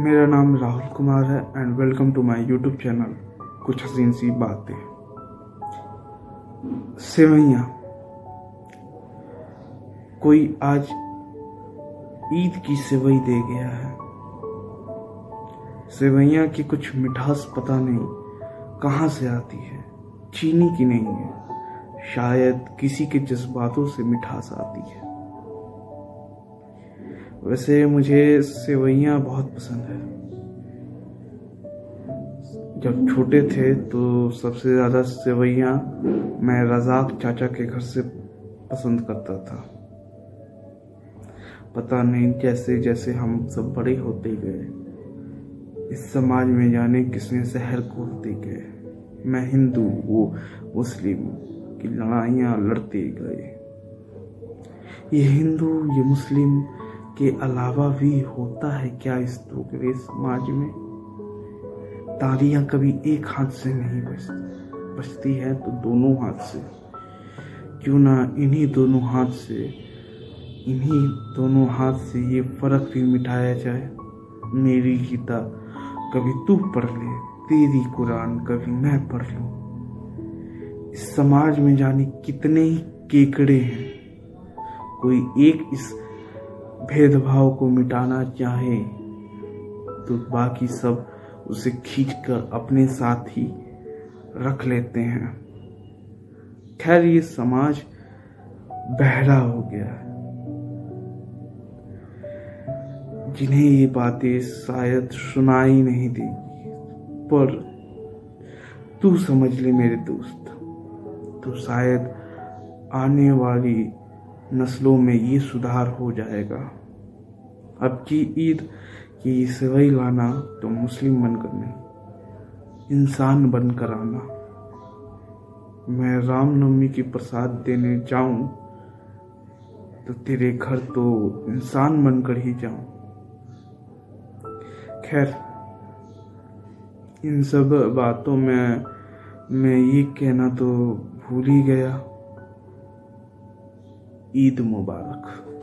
मेरा नाम राहुल कुमार है and welcome to my YouTube channel कुछ हसीन सी बातें। सेवैया, कोई आज ईद की सेवई दे गया है। सेवैया की कुछ मिठास पता नहीं कहाँ से आती है, चीनी की नहीं है, शायद किसी के जज्बातों से मिठास आती है। वैसे मुझे सेवैयाँ बहुत पसंद है। जब छोटे थे तो सबसे ज़्यादा सेवैयाँ मैं रजाक चाचा के घर से पसंद करता था। पता नहीं जैसे जैसे हम सब बड़े होते गए, इस समाज में जाने किसने शहर खोलते गए मैं हिंदू वो मुस्लिम की लड़ाइयाँ लड़ते गए ये हिंदू, ये मुस्लिम के अलावा भी होता है क्या इस टोकरे समाज में? तालियाँ कभी एक हाथ से नहीं बजती बजती है तो दोनों हाथ से। क्यों ना इन्हीं दोनों हाथ से, इन्हीं दोनों हाथ से ये फ़र्क भी मिटाया जाए? मेरी गीता, कभी तू पढ़ ले, तेरी कुरान कभी मैं पढ़ लूँ। इस समाज में जाने कितने ही केकड़े हैं। कोई एक इस भेदभाव को मिटाना चाहे तो बाकी सब उसे खींच कर अपने साथ ही रख लेते हैं। खैर, ये समाज बहरा हो गया जिन्हें ये बातें शायद सुनाई नहीं देगी, पर तू समझ ले मेरे दोस्त तो शायद आने वाली नस्लों में ये सुधार हो जाएगा। अब की ईद की सेवई लाना तो मुस्लिम बनकर नहीं, इंसान बनकर आना। मैं रामनवमी की प्रसाद देने जाऊँ तो तेरे घर तो इंसान बनकर ही जाऊँ। खैर, इन सब बातों में, मैं ये कहना तो भूल ही गया। ईद मुबारक